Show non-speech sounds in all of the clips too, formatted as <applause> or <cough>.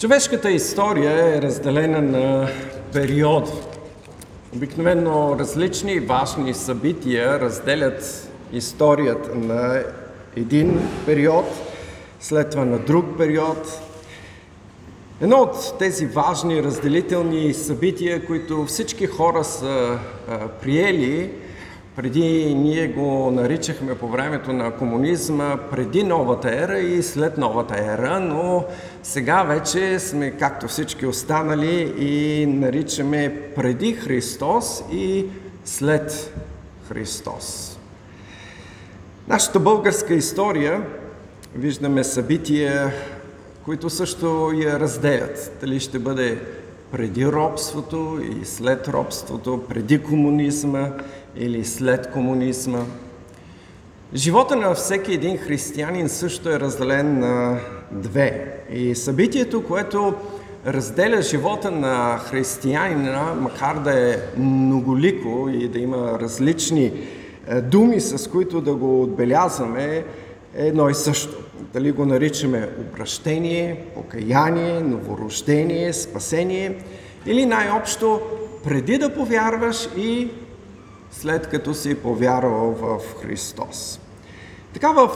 Човешката история е разделена на периоди. Обикновено различни важни събития разделят историята на един период, след това на друг период. Едно от тези важни разделителни събития, които всички хора са приели, преди ние го наричахме по времето на комунизма преди новата ера и след новата ера, но сега вече сме, както всички останали, и наричаме преди Христос и след Христос. Нашата българска история виждаме събития, които също я разделят. Дали ще бъде преди робството и след робството, преди комунизма или след комунизма. Живота на всеки един християнин също е разделен на две. И събитието, което разделя живота на християнина, макар да е многолико и да има различни е, думи, с които да го отбелязваме, е едно и също. Дали го наричаме обращение, покаяние, новорождение, спасение или най-общо преди да повярваш и след като си повярвал в Христос. Така в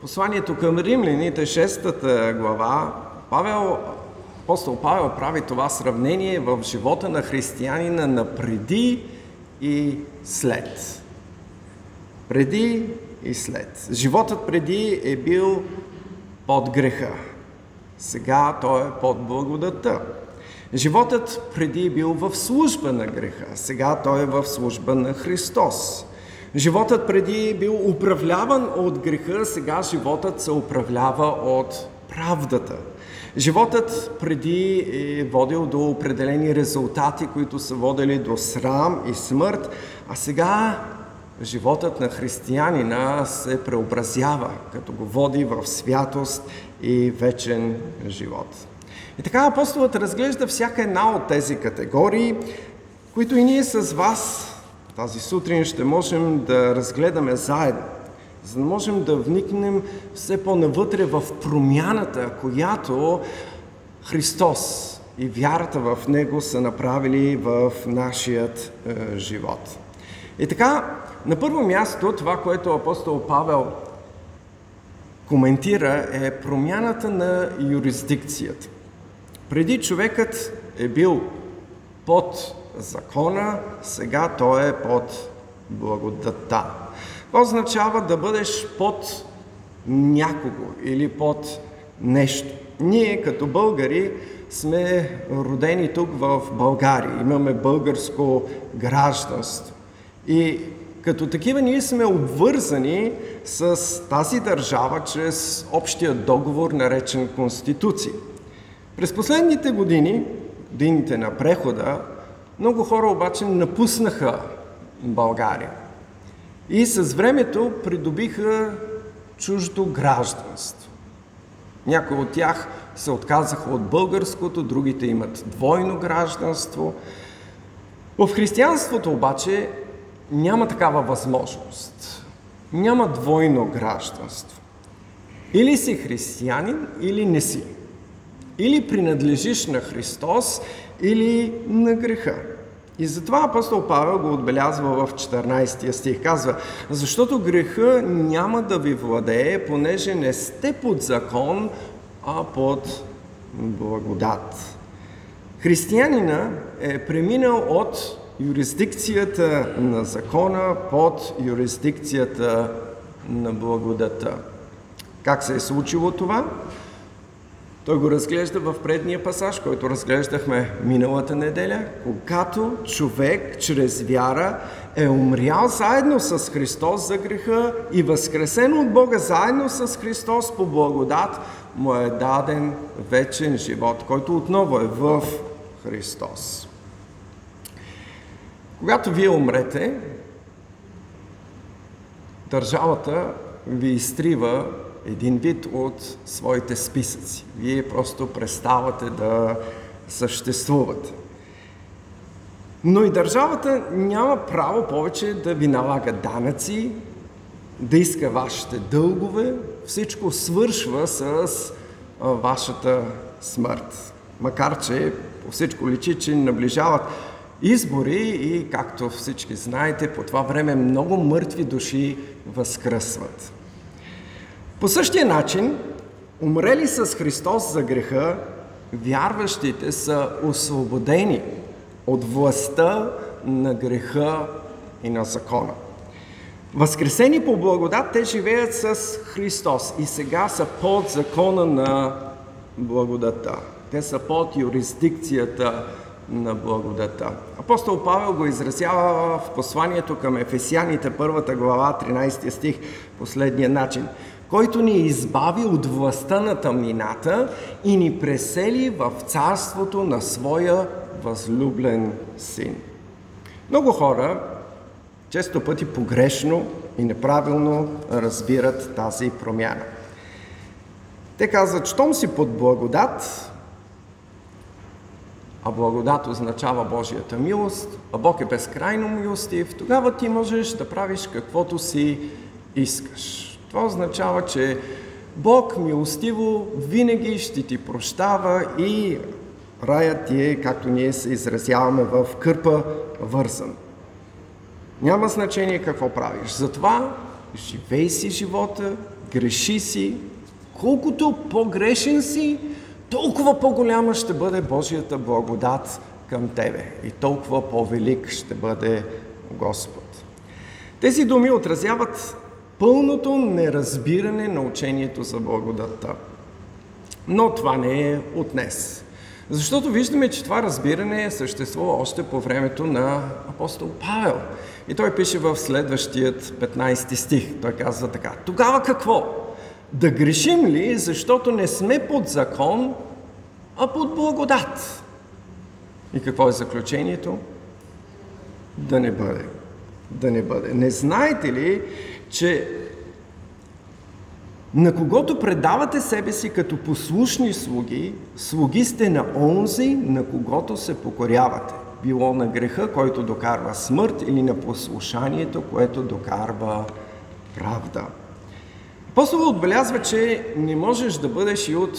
посланието към римляните, 6 глава, Павел, апостол Павел прави това сравнение в живота на християнина на преди и след. Преди и след. Животът преди е бил под греха. Сега той е под благодата. Животът преди е бил в служба на греха, сега той е в служба на Христос. Животът преди е бил управляван от греха, сега животът се управлява от правдата. Животът преди е водил до определени резултати, които са водили до срам и смърт, а сега животът на християнина се преобразява, като го води в святост и вечен живот. И така апостолът разглежда всяка една от тези категории, които и ние с вас тази сутрин ще можем да разгледаме заедно, за да можем да вникнем все по-навътре в промяната, която Христос и вярата в Него са направили в нашият е, живот. И така, на първо място, това, което апостол Павел коментира е промяната на юрисдикцията. Преди човекът е бил под закона, сега той е под благодата. Това означава да бъдеш под някого или под нещо. Ние като българи сме родени тук в България. Имаме българско гражданство. И като такива ние сме обвързани с тази държава чрез общия договор, наречен Конституция. През последните години, годините на прехода, много хора обаче напуснаха България и с времето придобиха чуждо гражданство. Някои от тях се отказаха от българското, другите имат двойно гражданство. В християнството обаче няма такава възможност. Няма двойно гражданство. Или си християнин, или не си. Или принадлежиш на Христос, или на греха. И затова апостол Павел го отбелязва в 14 стих. Казва, защото греха няма да ви владее, понеже не сте под закон, а под благодат. Християнина е преминал от юрисдикцията на закона под юрисдикцията на благодата. Как се е случило това? Той го разглежда в предния пасаж, който разглеждахме миналата неделя, когато човек чрез вяра е умрял заедно с Христос за греха и възкресен от Бога заедно с Христос по благодат, му е даден вечен живот, който отново е в Христос. Когато вие умрете, държавата ви изтрива един вид от своите списъци. Вие просто преставате да съществувате. Но и държавата няма право повече да ви налага данъци, да иска вашите дългове. Всичко свършва с вашата смърт. Макар, че по всичко личи, че наближават избори и, както всички знаете, по това време много мъртви души възкръсват. По същия начин, умрели с Христос за греха, вярващите са освободени от властта на греха и на закона. Възкресени по благодат, те живеят с Христос и сега са под закона на благодата. Те са под юрисдикцията на благодата. Апостол Павел го изразява в посланието към Ефесяните, първата глава, 13 стих, последния начин. Който ни избави от властта на тъмнината и ни пресели в царството на своя възлюблен син. Много хора често пъти погрешно и неправилно разбират тази промяна. Те казват, щом си под благодат, а благодат означава Божията милост, а Бог е безкрайно милостив, тогава ти можеш да правиш каквото си искаш. Това означава, че Бог милостиво винаги ще ти прощава и раят ти е, както ние се изразяваме в кърпа, вързан. Няма значение какво правиш. Затова живей си живота, греши си. Колкото по-грешен си, толкова по-голяма ще бъде Божията благодат към тебе и толкова по-велик ще бъде Господ. Тези думи отразяват пълното неразбиране на учението за благодатта. Но това не е от днес. Защото виждаме, че това разбиране съществува още по времето на апостол Павел. И той пише в следващият 15 стих. Той казва така. Тогава какво? Да грешим ли, защото не сме под закон, а под благодат? И какво е заключението? Да не бъде. Да не бъде. Не знаете ли, че на когото предавате себе си като послушни слуги, слуги сте на онзи, на когото се покорявате. Било на греха, който докарва смърт, или на послушанието, което докарва правда. Апостол отбелязва, че не можеш да бъдеш и от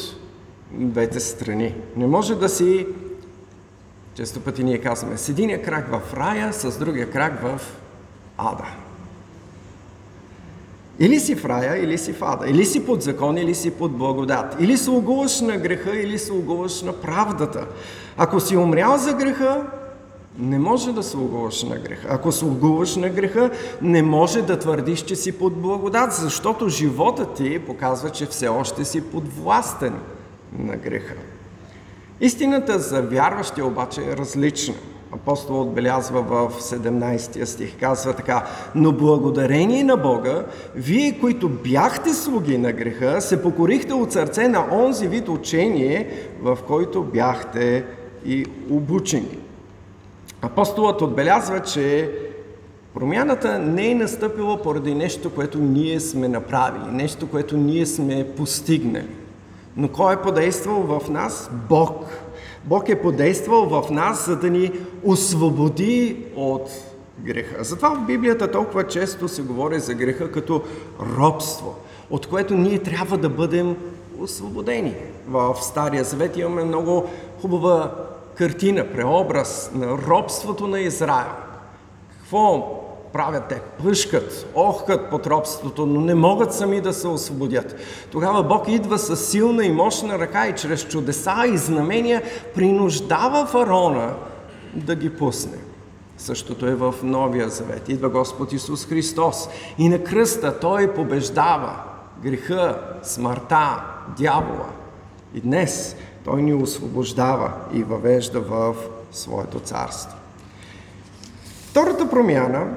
двете страни. Не може да си, често пъти ние казваме, с единия крак в рая, с другия крак в ада. Или си в рая, или си в ада. Или си под закон, или си под благодат. Или слугуваш на греха, или слугуваш на правдата. Ако си умрял за греха, не може да слугуваш на греха. Ако слугуваш на греха, не може да твърдиш, че си под благодат, защото живота ти показва, че все още си подвластен на греха. Истината за вярващия обаче е различна. Апостол отбелязва в 17 стих, казва така, но благодарение на Бога, вие, които бяхте слуги на греха, се покорихте от сърце на онзи вид учение, в който бяхте и обучени. Апостолът отбелязва, че промяната не е настъпила поради нещо, което ние сме направили, нещо, което ние сме постигнали. Но кой е подействал в нас? Бог. Бог е подействал в нас, за да ни освободи от греха. Затова в Библията толкова често се говори за греха като робство, от което ние трябва да бъдем освободени. В Стария Завет имаме много хубава картина, преобраз на робството на Израел. Какво правят те? Пъшкат, охкат под робството, но не могат сами да се освободят. Тогава Бог идва с силна и мощна ръка и чрез чудеса и знамения принуждава фараона да ги пусне. Същото е в Новия Завет. Идва Господ Исус Христос и на кръста Той побеждава греха, смъртта, дявола. И днес той ни освобождава и въвежда в своето царство. Втората промяна,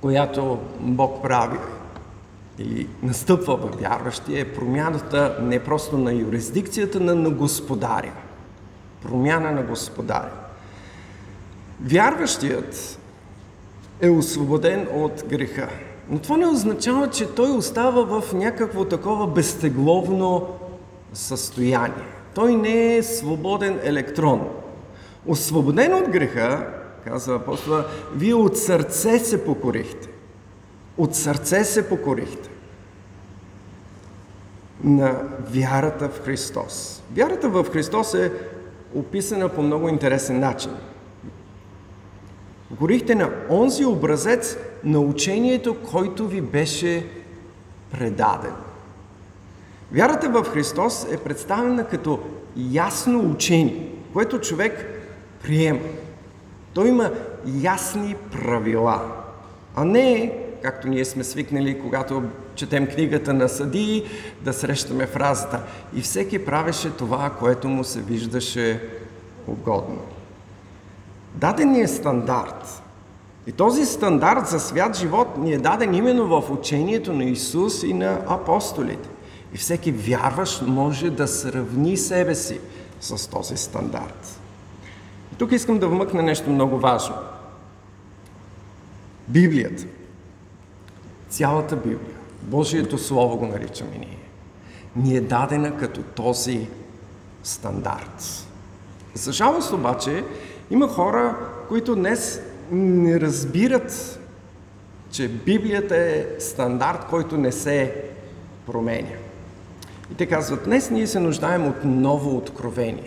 която Бог прави или настъпва във вярващия, е промяната не просто на юрисдикцията, но на господаря. Промяна на господаря. Вярващият е освободен от греха. Но това не означава, че той остава в някакво такова безтегловно състояние. Той не е свободен електрон. Освободен от греха, казва апостола, вие от сърце се покорихте. От сърце се покорихте. на вярата в Христос. Вярата в Христос е описана по много интересен начин. Горихте на онзи образец на учението, който ви беше предаден. Вярата в Христос е представена като ясно учение, което човек приема. Той има ясни правила, а не, както ние сме свикнали, когато четем книгата на съдии, да срещаме фразата и всеки правеше това, което му се виждаше угодно. Даден е стандарт. И този стандарт за свят живот ни е даден именно в учението на Исус и на апостолите. И всеки вярващ може да сравни себе си с този стандарт. И тук искам да вмъкна нещо много важно. Библията. Цялата Библия. Божието Слово го наричаме ние. Ни е дадена като този стандарт. За жалост обаче, има хора, които днес не разбират, че Библията е стандарт, който не се променя. И те казват, днес ние се нуждаем от ново откровение.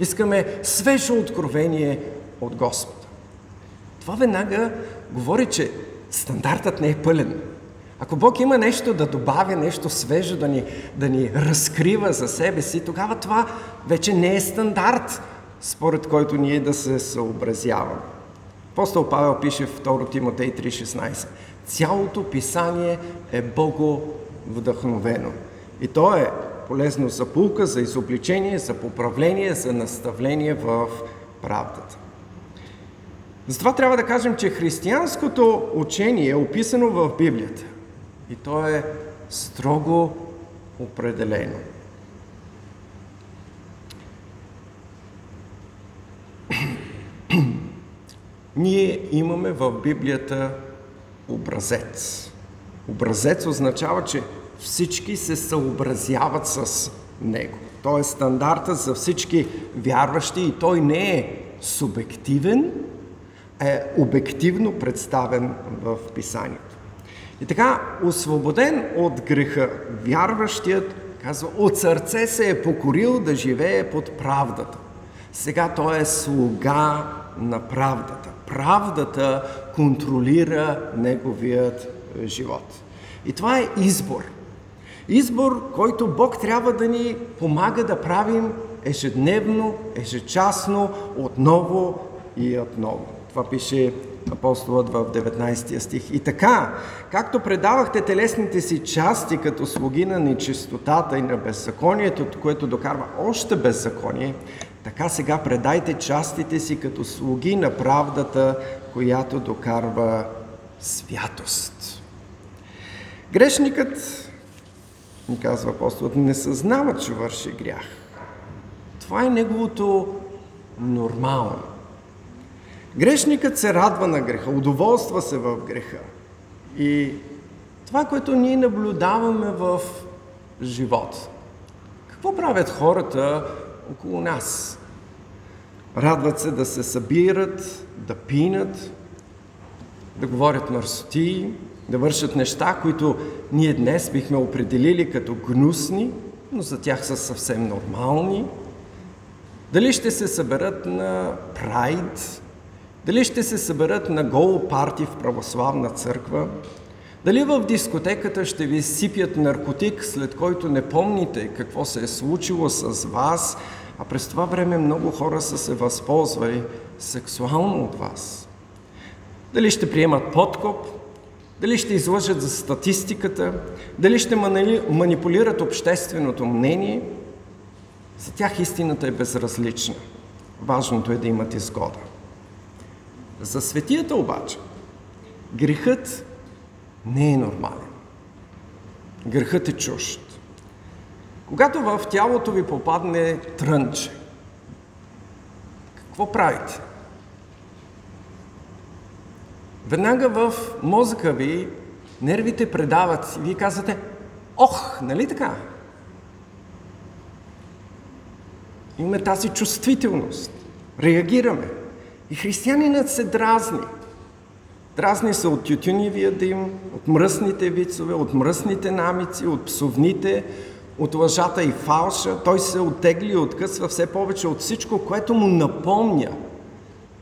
Искаме свежо откровение от Господа. Това веднага говори, че стандартът не е пълен. Ако Бог има нещо да добавя, нещо свежо, да ни, да ни разкрива за себе си, тогава това вече не е стандарт, според който ние да се съобразяваме. Апостол Павел пише в 2 Тимотей 3.16 Цялото писание е Бого вдъхновено. И то е полезно за пулка, за изобличение, за поправление, за наставление в правдата. Затова трябва да кажем, че християнското учение е описано в Библията. И то е строго определено. <clears throat> Ние имаме в Библията образец. Образец означава, че всички се съобразяват с него. Той е стандарта за всички вярващи и той не е субективен, е обективно представен в Писанието. И така, освободен от греха, вярващият, казва, от сърце се е покорил да живее под правдата. Сега той е слуга на правдата. Правдата контролира неговият живот. И това е избор. Избор, който Бог трябва да ни помага да правим ежедневно, ежечасно, отново и отново. Това пише апостолът в 19 стих. И така, както предавахте телесните си части като слуги на нечистотата и на беззаконието, което докарва още беззаконие, така сега предайте частите си като слуги на правдата, която докарва святост. Грешникът ни казва апостолът, не съзнава, че върши грях. Това е неговото нормално. Грешникът се радва на греха, удоволства се в греха. И това, което ние наблюдаваме в живота. Какво правят хората около нас? Радват се да се събират, да пинат, да говорят мърсоти, да вършат неща, които ние днес бихме определили като гнусни, но за тях са съвсем нормални. Дали ще се съберат на прайд, дали ще се съберат на голо парти в православна църква, дали в дискотеката ще ви сипят наркотик, след който не помните какво се е случило с вас, а през това време много хора са се възползвали сексуално от вас. Дали ще приемат подкоп, дали ще излъжат за статистиката, дали ще манипулират общественото мнение, за тях истината е безразлична. Важното е да имат изгода. За светията обаче, грехът не е нормален. Грехът е чужд. Когато в тялото ви попадне трънче, какво правите? Веднага в мозъка ви нервите предават и вие казвате, ох, нали така? Имаме тази чувствителност. Реагираме. И християнинът се дразни. Дразни се от тютюневия дим, от мръсните вицове, от мръсните намици, от псовните, от лъжата и фалша. Той се отегли и откъсва все повече от всичко, което му напомня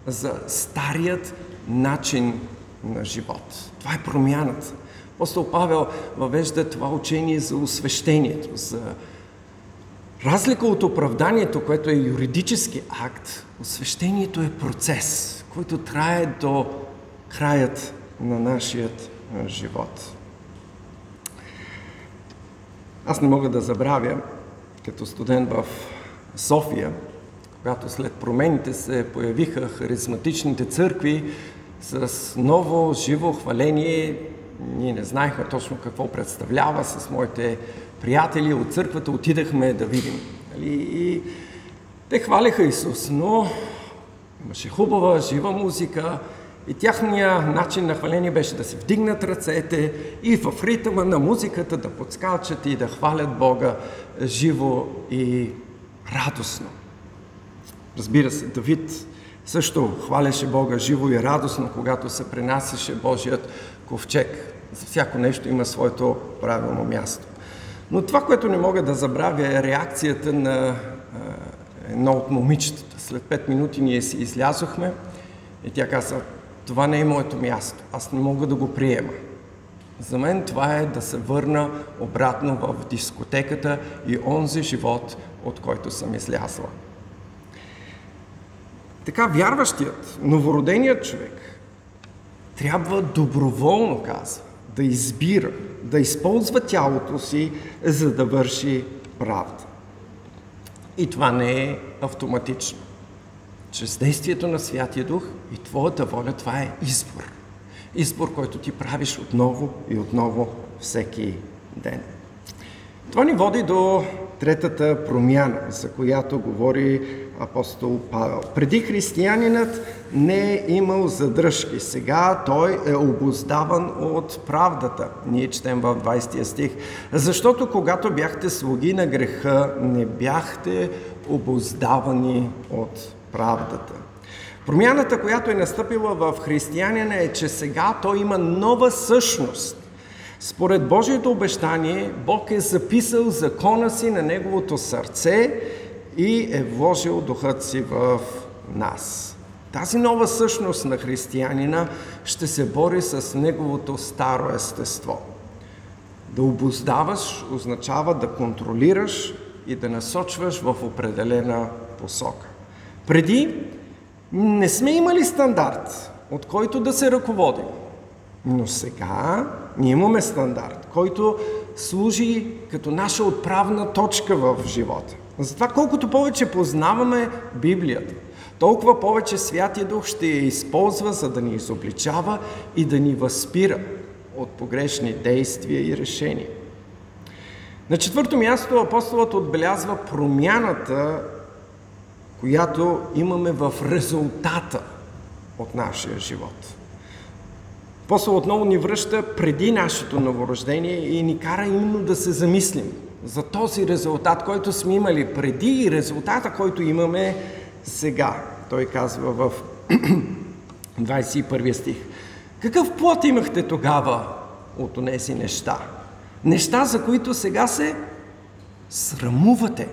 за старият начин на живот. Това е промяната. Апостол Павел въвежда това учение за освещението, за разлика от оправданието, което е юридически акт, освещението е процес, който трае до краят на нашият живот. Аз не мога да забравя, като студент в София, когато след промените се появиха харизматичните църкви с ново живо хваление, ние не знаехме точно какво представлява, с моите приятели от църквата отидахме да видим. Нали, и те хвалиха Исус, но имаше хубава, жива музика, и тяхния начин на хваление беше да се вдигнат ръцете и в ритъма на музиката да подскачат и да хвалят Бога живо и радостно. Разбира се, Давид също хваляше Бога живо и радостно, когато се пренасяше Божият ковчег. За всяко нещо има своето правилно място. Но това, което не мога да забравя е реакцията на едно от момичетата. След пет минути ние си излязохме и тя каза, това не е моето място. Аз не мога да го приема. За мен това е да се върна обратно в дискотеката и онзи живот, от който съм излязла. Така вярващият, новороденият човек трябва доброволно, казва, да избира, да използва тялото си, за да върши правда. И това не е автоматично чрез действието на Святия Дух и Твоята воля, това е избор. Избор, който ти правиш отново и отново всеки ден. Това ни води до третата промяна, за която говори апостол Павел. Преди християнинът не е имал задръжки, сега той е обоздаван от правдата. Ние четем в 20 стих. Защото когато бяхте слуги на греха, не бяхте обоздавани от правдата. Промяната, която е настъпила в християнина е, че сега той има нова същност. Според Божието обещание, Бог е записал закона си на неговото сърце и е вложил духът си в нас. Тази нова същност на християнина ще се бори с неговото старо естество. Да обоздаваш означава да контролираш и да насочваш в определена посока. Преди не сме имали стандарт, от който да се ръководим. Но сега ние имаме стандарт, който служи като наша отправна точка в живота. Затова колкото повече познаваме Библията, толкова повече Святия Дух ще я използва, за да ни изобличава и да ни възпира от погрешни действия и решения. На четвърто място апостолът отбелязва промяната която имаме в резултата от нашия живот. После отново ни връща преди нашето новорождение и ни кара именно да се замислим за този резултат, който сме имали преди и резултата, който имаме сега. Той казва в <clears throat> 21 стих. Какъв плод имахте тогава от тези неща? Неща, за които сега се срамувате,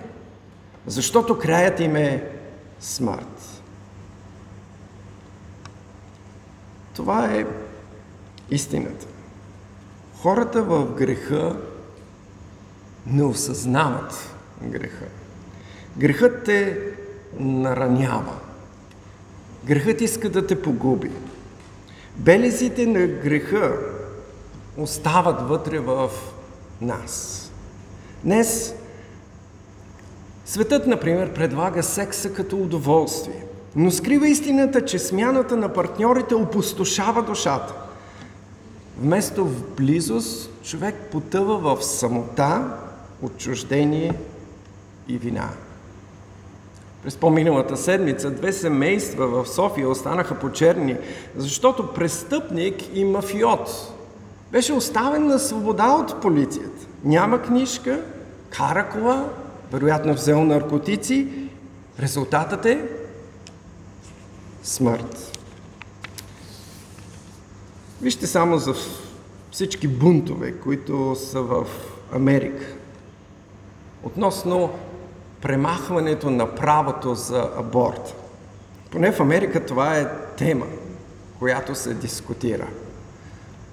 защото краят им е смърт. Това е истината. Хората в греха не осъзнават греха. Грехът те наранява. Грехът иска да те погуби. Белезите на греха остават вътре в нас. Днес Светът, например, предлага секса като удоволствие, но скрива истината, че смяната на партньорите опустошава душата. Вместо в близост, човек потъва в самота, отчуждение и вина. През по-миналата седмица две семейства в София останаха почерни, защото престъпник и мафиот беше оставен на свобода от полицията. Няма книжка, кара кола, вероятно взел наркотици, резултатът е смърт. Вижте само за всички бунтове, които са в Америка. Относно премахването на правото за аборт. Поне в Америка това е тема, която се дискутира.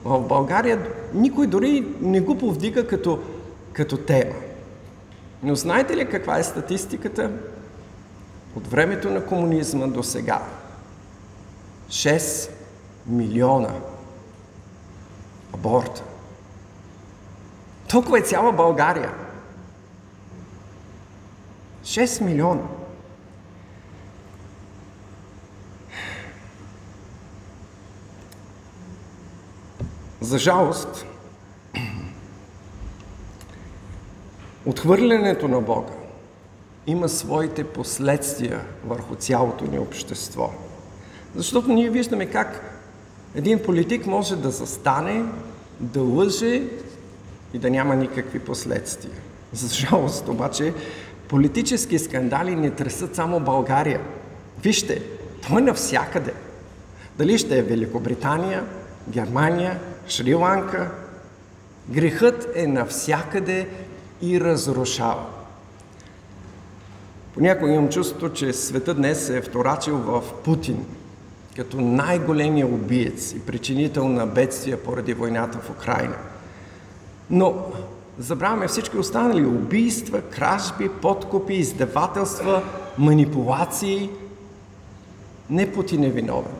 В България никой дори не го повдига като, като тема. Но знаете ли каква е статистиката? От времето на комунизма до сега. 6 милиона аборта. Толкова е цяла България. 6 милиона. За жалост, отхвърлянето на Бога има своите последствия върху цялото ни общество. Защото ние виждаме как един политик може да застане, да лъже и да няма никакви последствия. За жалост обаче, политически скандали не тресат само България. Вижте, той е навсякъде. Дали ще е Великобритания, Германия, Шри-Ланка, грехът е навсякъде и разрушава. Понякога имам чувството, че света днес се е вторачил в Путин, като най-големия убиец и причинител на бедствия поради войната в Украина. Но забравяме всички останали убийства, кражби, подкупи, издевателства, манипулации. Не е виновен.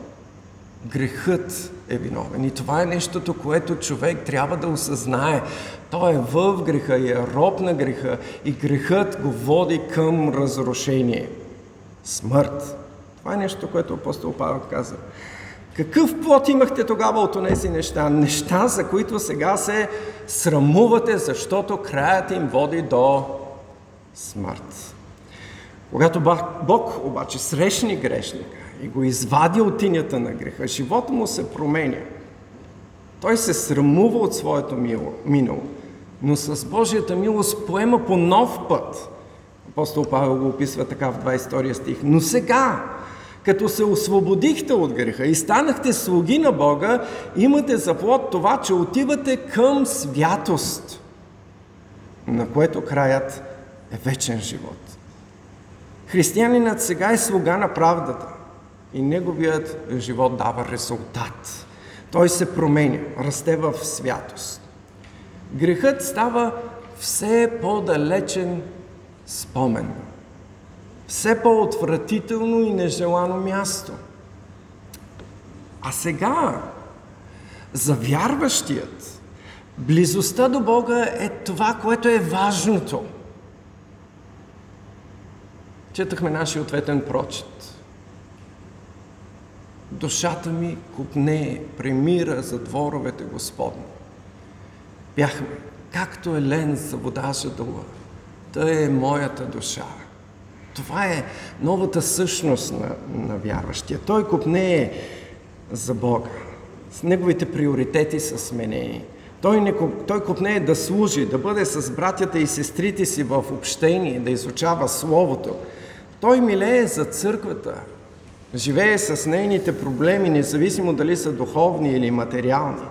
Грехът е виновен. И това е нещото, което човек трябва да осъзнае. Той е в греха и е роб на греха и грехът го води към разрушение. Смърт. Това е нещо, което апостол Павел каза. Какъв плод имахте тогава от тези неща? Неща, за които сега се срамувате, защото краят им води до смърт. Когато Бог обаче срещни грешника и го извади от тинята на греха, живота му се променя. Той се срамува от своето минало, но с Божията милост поема по нов път. Апостол Павел го описва така в 22 стих. Но сега, като се освободихте от греха и станахте слуги на Бога, имате за плод това, че отивате към святост, на което краят е вечен живот. Християнинът сега е слуга на правдата и неговият живот дава резултат. Той се променя, расте в святост. Грехът става все по-далечен спомен все по-отвратително и нежелано място. А сега, за вярващият, близостта до Бога е това, което е важното. Четахме нашия ответен прочет. Душата ми купне, премира за дворовете Господни. Бяхме, както е лен за вода жадува, тъй е моята душа. Това е новата същност на, на вярващия. Той купне е за Бога. С неговите приоритети са сменени. Той, не, той купне е да служи, да бъде с братята и сестрите си в общение, да изучава Словото. Той милее за църквата, живее с нейните проблеми, независимо дали са духовни или материални.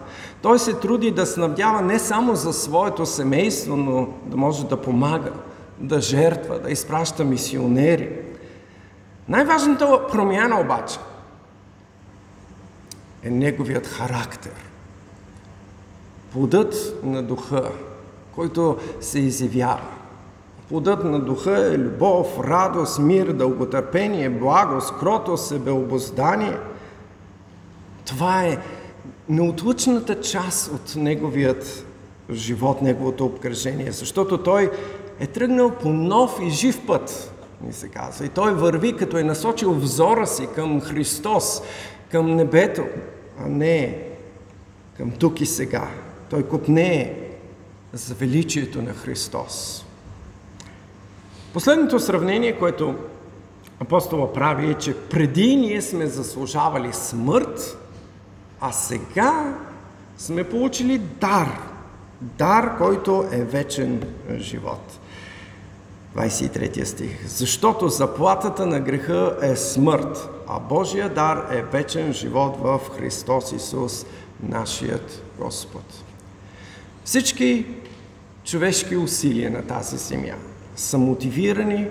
Той се труди да снабдява не само за своето семейство, но да може да помага да жертва, да изпраща мисионери. Най-важната промяна обаче е неговият характер. Плодът на духа, който се изявява. Плодът на духа е любов, радост, мир, дълготърпение, благост, кротост, себеобоздание. Това е неотлучната част от неговият живот, неговото обкръжение, защото той е тръгнал по нов и жив път, ни се казва. И той върви, като е насочил взора си към Христос, към небето, а не към тук и сега. Той купне за величието на Христос. Последното сравнение, което апостола прави е, че преди ние сме заслужавали смърт, а сега сме получили дар. Дар, който е вечен живот. 23 стих. Защото заплатата на греха е смърт, а Божия дар е вечен живот в Христос Исус, нашият Господ. Всички човешки усилия на тази земя са мотивирани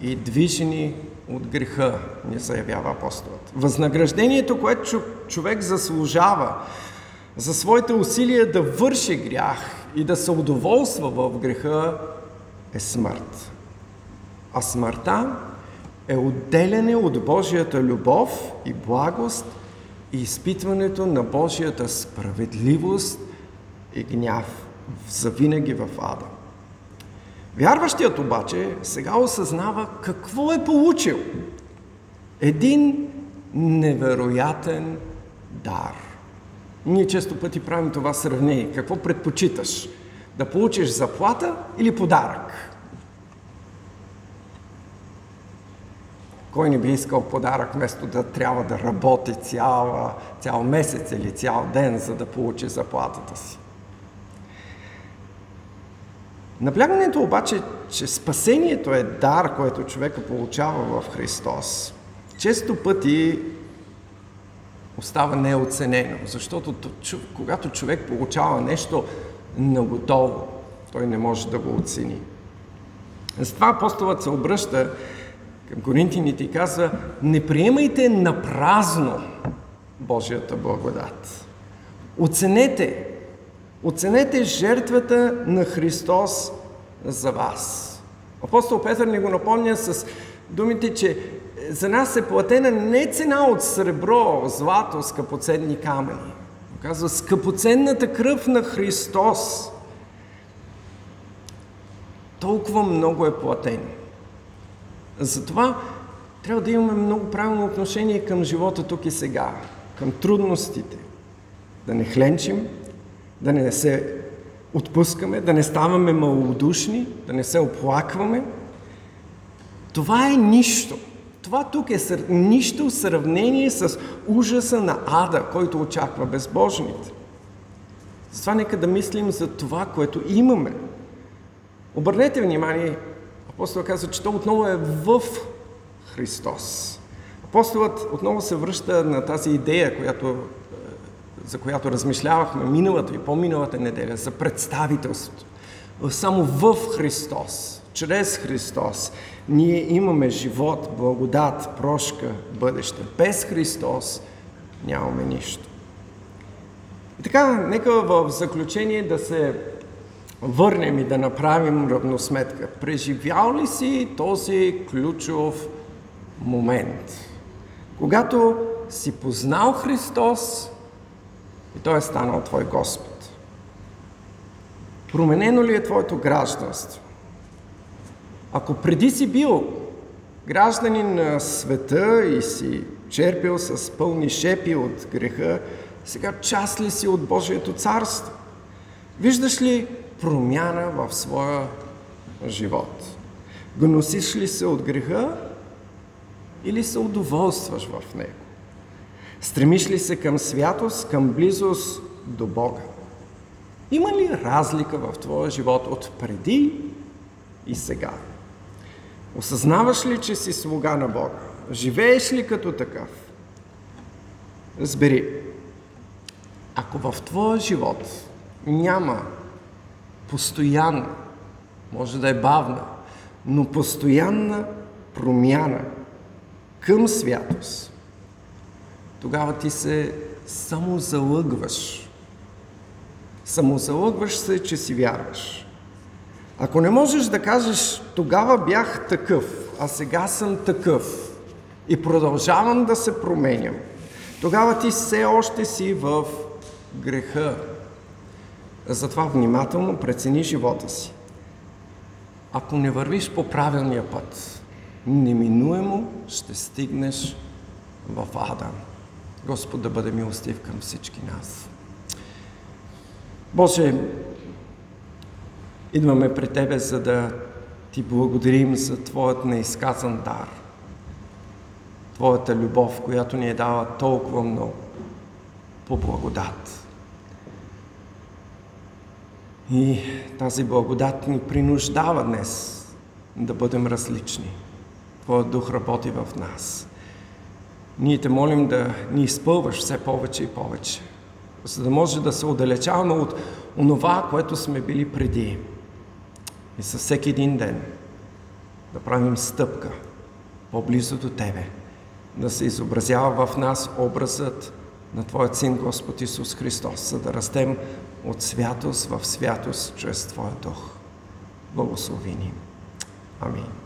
и движени от греха, ни заявява апостолът. Възнаграждението, което човек заслужава за своите усилия да върши грях и да се удоволства в греха, е смърт. А смъртта е отделяне от Божията любов и благост и изпитването на Божията справедливост и гняв завинаги в ада. Вярващият обаче сега осъзнава какво е получил. Един невероятен дар. Ние често пъти правим това сравнение. Какво предпочиташ? Да получиш заплата или подарък? Кой не би искал подарък, вместо да трябва да работи цял, цял месец или цял ден, за да получи заплатата си? Наблягането обаче, че спасението е дар, който човека получава в Христос, често пъти остава неоценено, защото когато човек получава нещо наготово, той не може да го оцени. Затова апостолът се обръща към коринтините и казва, не приемайте на празно Божията благодат. Оценете, оценете жертвата на Христос за вас. Апостол Петър ни го напомня с думите, че за нас е платена не цена от сребро, злато, скъпоценни камъни. Казва, скъпоценната кръв на Христос. Толкова много е платен. Затова трябва да имаме много правилно отношение към живота тук и сега, към трудностите. Да не хленчим, да не се отпускаме, да не ставаме малодушни, да не се оплакваме. Това е нищо. Това тук е нищо в сравнение с ужаса на ада, който очаква безбожните. Затова нека да мислим за това, което имаме. Обърнете внимание, апостолът казва, че то отново е в Христос. Апостолът отново се връща на тази идея, която, е, за която размишлявахме миналата и по-миналата неделя, за представителството. Само в Христос, чрез Христос, ние имаме живот, благодат, прошка, бъдеще. Без Христос нямаме нищо. И така, нека в заключение да се върнем и да направим равносметка. Преживял ли си този ключов момент? Когато си познал Христос и Той е станал Твой Господ. Променено ли е Твоето гражданство? Ако преди си бил гражданин на света и си черпил с пълни шепи от греха, сега част ли си от Божието царство? Виждаш ли промяна в своя живот? Гносиш ли се от греха или се удоволстваш в него? Стремиш ли се към святост, към близост до Бога? Има ли разлика в твоя живот от преди и сега? Осъзнаваш ли, че си слуга на Бога? Живееш ли като такъв? Разбери, ако в твоя живот няма постоянна, може да е бавна, но постоянна промяна към святост, тогава ти се самозалъгваш. Самозалъгваш се, че си вярваш. Ако не можеш да кажеш, тогава бях такъв, а сега съм такъв и продължавам да се променям, тогава ти все още си в греха. Затова внимателно прецени живота си. Ако не вървиш по правилния път, неминуемо ще стигнеш в ада. Господ да бъде милостив към всички нас. Боже, Идваме при Тебе, за да Ти благодарим за Твоят неизказан дар. Твоята любов, която ни е дала толкова много по благодат. И тази благодат ни принуждава днес да бъдем различни. Твоят дух работи в нас. Ние те молим да ни изпълваш все повече и повече. за да може да се отдалечаваме от онова, което сме били преди. И със всеки един ден да правим стъпка по-близо до Тебе, да се изобразява в нас образът на Твоят Син Господ Исус Христос, за да растем от святост в святост чрез Твоя Дух. Благослови ни. Амин.